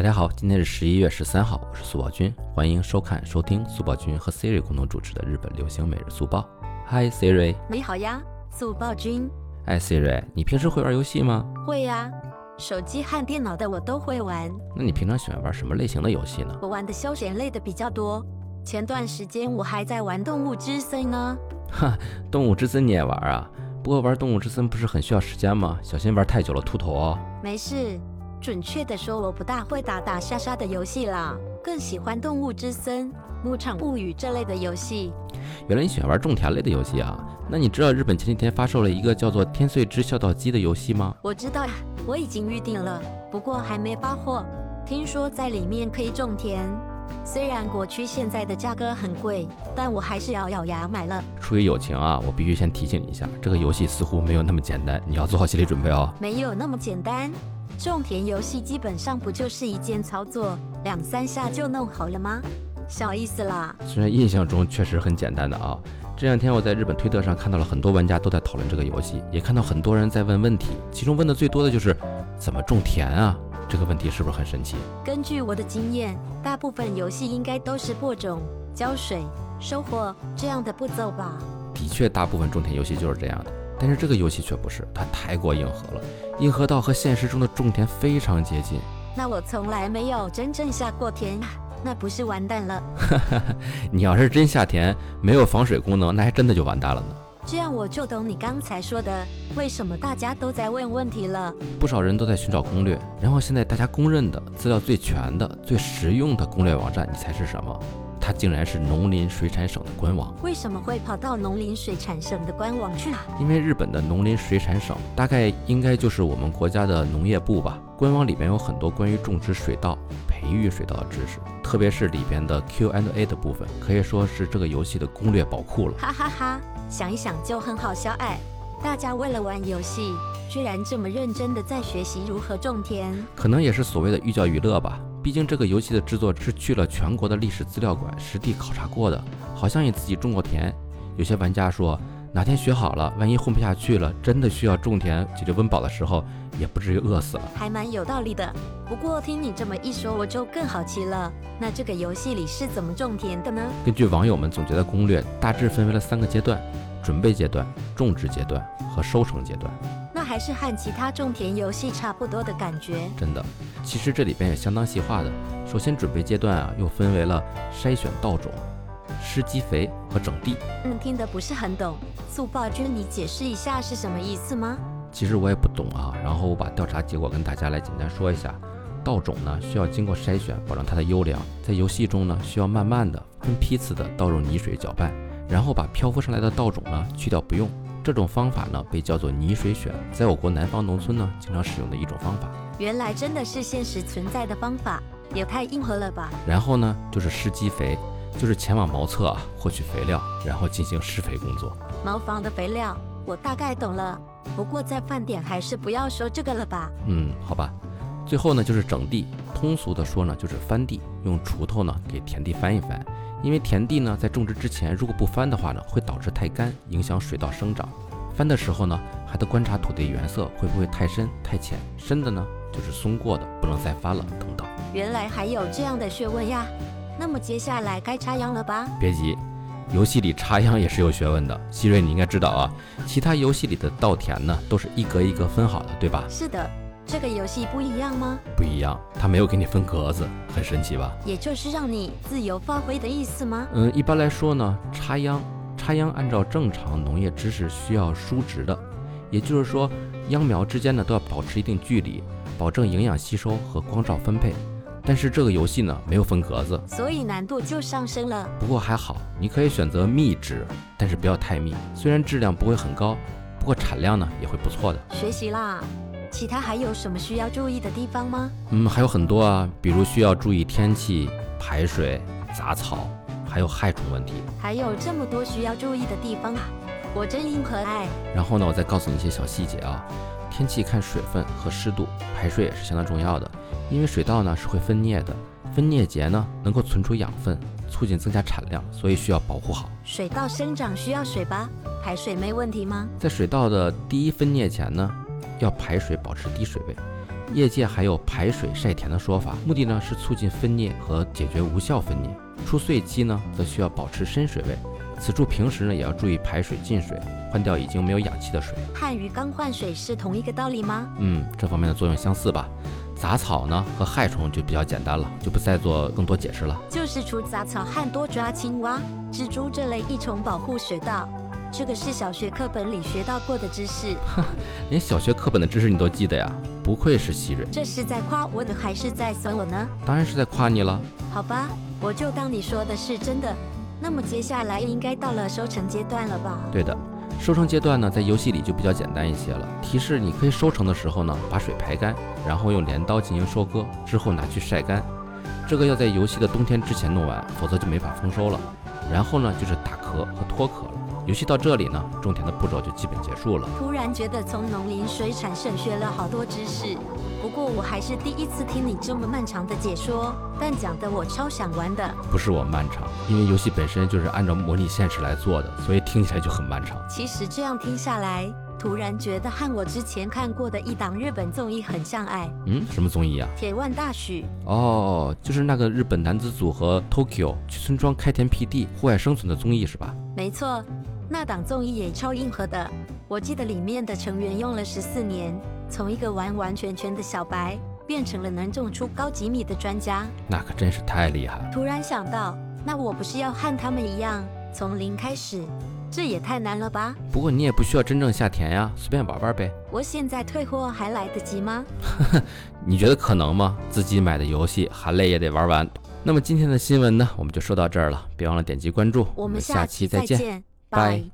大家好，今天是十一月十三号，我是苏宝军，欢迎收看、收听苏宝军和 Siri 共同主持的日本流行每日速报。Hi Siri，你好呀，速报君。哎 Siri，你平时会玩游戏吗？会呀，手机和电脑的我都会玩。那你平常喜欢玩什么类型的游戏呢？我玩的休闲类的比较多。前段时间我还在玩《动物之森》呢。哈，动物之森你也玩啊？不过玩动物之森不是很需要时间吗？小心玩太久了秃头哦。没事，准确的说，我不大会打打杀杀的游戏啦，更喜欢《动物之森》《牧场物语》这类的游戏。原来你喜欢玩种田类的游戏啊？那你知道日本前几天发售了一个叫做《天穗之孝道机》的游戏吗？我知道呀，我已经预定了，不过还没发货。听说在里面可以种田。虽然国区现在的价格很贵，但我还是咬咬牙买了。出于友情啊，我必须先提醒你一下，这个游戏似乎没有那么简单，你要做好心理准备哦。没有那么简单，种田游戏基本上不就是一键操作，两三下就弄好了吗？小意思啦。虽然印象中确实很简单的啊，这两天我在日本推特上看到了很多玩家都在讨论这个游戏，也看到很多人在问问题，其中问的最多的就是怎么种田啊？这个问题是不是很神奇？根据我的经验，大部分游戏应该都是播种、浇水、收获这样的步骤吧？的确，大部分种田游戏就是这样的，但是这个游戏却不是，它太过硬核了，硬核到和现实中的种田非常接近。那我从来没有真正下过田，那不是完蛋了？你要是真下田，没有防水功能，那还真的就完蛋了呢。这样我就懂你刚才说的，为什么大家都在问问题了。不少人都在寻找攻略，然后现在大家公认的资料最全的、最实用的攻略网站，你猜是什么？它竟然是农林水产省的官网。为什么会跑到农林水产省的官网去啊？因为日本的农林水产省大概应该就是我们国家的农业部吧。官网里面有很多关于种植水稻、培育水稻的知识，特别是里边的 Q&A 的部分，可以说是这个游戏的攻略宝库了。哈哈哈。想一想就很好笑哎！大家为了玩游戏，居然这么认真的在学习如何种田，可能也是所谓的寓教于乐吧。毕竟这个游戏的制作是去了全国的历史资料馆实地考察过的，好像也自己种过田。有些玩家说，哪天学好了，万一混不下去了，真的需要种田解决温饱的时候，也不至于饿死了，还蛮有道理的。不过听你这么一说，我就更好奇了，那这个游戏里是怎么种田的呢？根据网友们总结的攻略，大致分为了三个阶段。准备阶段、种植阶段和收成阶段，那还是和其他种田游戏差不多的感觉。真的，其实这里边也相当细化的。首先，准备阶段啊，又分为了筛选稻种、施基肥和整地。嗯，听得不是很懂，速报君，你解释一下是什么意思吗？其实我也不懂啊。然后我把调查结果跟大家来简单说一下。稻种呢，需要经过筛选，保证它的优良。在游戏中呢，需要慢慢的分批次的倒入泥水搅拌。然后把漂浮上来的稻种呢去掉不用，这种方法呢被叫做泥水选，在我国南方农村呢经常使用的一种方法。原来真的是现实存在的方法，也太硬核了吧！然后呢就是施基肥，就是前往茅厕啊获取肥料，然后进行施肥工作。茅房的肥料，我大概懂了。不过在饭点还是不要说这个了吧？嗯，好吧。最后呢就是整地，通俗的说呢就是翻地，用锄头呢给田地翻一翻。因为田地呢，在种植之前，如果不翻的话呢，会导致太干，影响水稻生长。翻的时候呢，还得观察土地原色会不会太深、太浅。深的呢，就是松过的，不能再翻了，等等。原来还有这样的学问呀！那么接下来该插秧了吧？别急，游戏里插秧也是有学问的。希瑞，你应该知道啊，其他游戏里的稻田呢，都是一格一格分好的，对吧？是的。这个游戏不一样吗？不一样，它没有给你分格子，很神奇吧？也就是让你自由发挥的意思吗？嗯，一般来说呢，插秧，插秧按照正常农业知识需要疏植的，也就是说，秧苗之间呢都要保持一定距离，保证营养吸收和光照分配。但是这个游戏呢没有分格子，所以难度就上升了。不过还好，你可以选择密植，但是不要太密，虽然质量不会很高，不过产量呢也会不错的。学习啦。其他还有什么需要注意的地方吗？嗯，还有很多啊，比如需要注意天气、排水、杂草，还有害虫问题。还有这么多需要注意的地方啊，果真硬核爱。然后呢，我再告诉你一些小细节啊，天气看水分和湿度，排水也是相当重要的，因为水稻呢是会分蘖的，分蘖节呢能够存储养分，促进增加产量，所以需要保护好。水稻生长需要水吧？排水没问题吗？在水稻的第一分蘖前呢？要排水，保持低水位，业界还有排水晒田的说法，目的呢是促进分裂和解决无效分裂。出穗期呢，则需要保持深水位，此处平时呢也要注意排水进水，换掉已经没有氧气的水。旱与刚换水是同一个道理吗？嗯，这方面的作用相似吧。杂草呢和害虫就比较简单了，就不再做更多解释了。就是除杂草旱多抓青蛙、蜘蛛这类益虫保护水稻。这个是小学课本里学到过的知识，连小学课本的知识你都记得呀？不愧是西人。这是在夸我呢还是在损我呢？当然是在夸你了。好吧，我就当你说的是真的。那么接下来应该到了收成阶段了吧？对的，收成阶段呢，在游戏里就比较简单一些了。提示你可以收成的时候呢，把水排干，然后用镰刀进行收割，之后拿去晒干。这个要在游戏的冬天之前弄完，否则就没法丰收了。然后呢，就是打壳和脱壳了。游戏到这里呢，种田的步骤就基本结束了。突然觉得从农林水产省学了好多知识，不过我还是第一次听你这么漫长的解说，但讲的我超想玩的。不是我漫长，因为游戏本身就是按照模拟现实来做的，所以听起来就很漫长。其实这样听下来，突然觉得和我之前看过的一档日本综艺很像哎。嗯，什么综艺啊？铁腕大许。哦，就是那个日本男子组合 Tokyo 去村庄开田辟地、户外生存的综艺是吧？没错。那档综艺也超硬核的，我记得里面的成员用了十四年，从一个完完全全的小白，变成了能种出高几米的专家，那可真是太厉害了。突然想到，那我不是要和他们一样从零开始？这也太难了吧？不过你也不需要真正下田呀，随便玩玩呗。我现在退货还来得及吗？你觉得可能吗？自己买的游戏，含泪也得玩完。那么今天的新闻呢，我们就说到这儿了，别忘了点击关注，我们下期再见。Bye.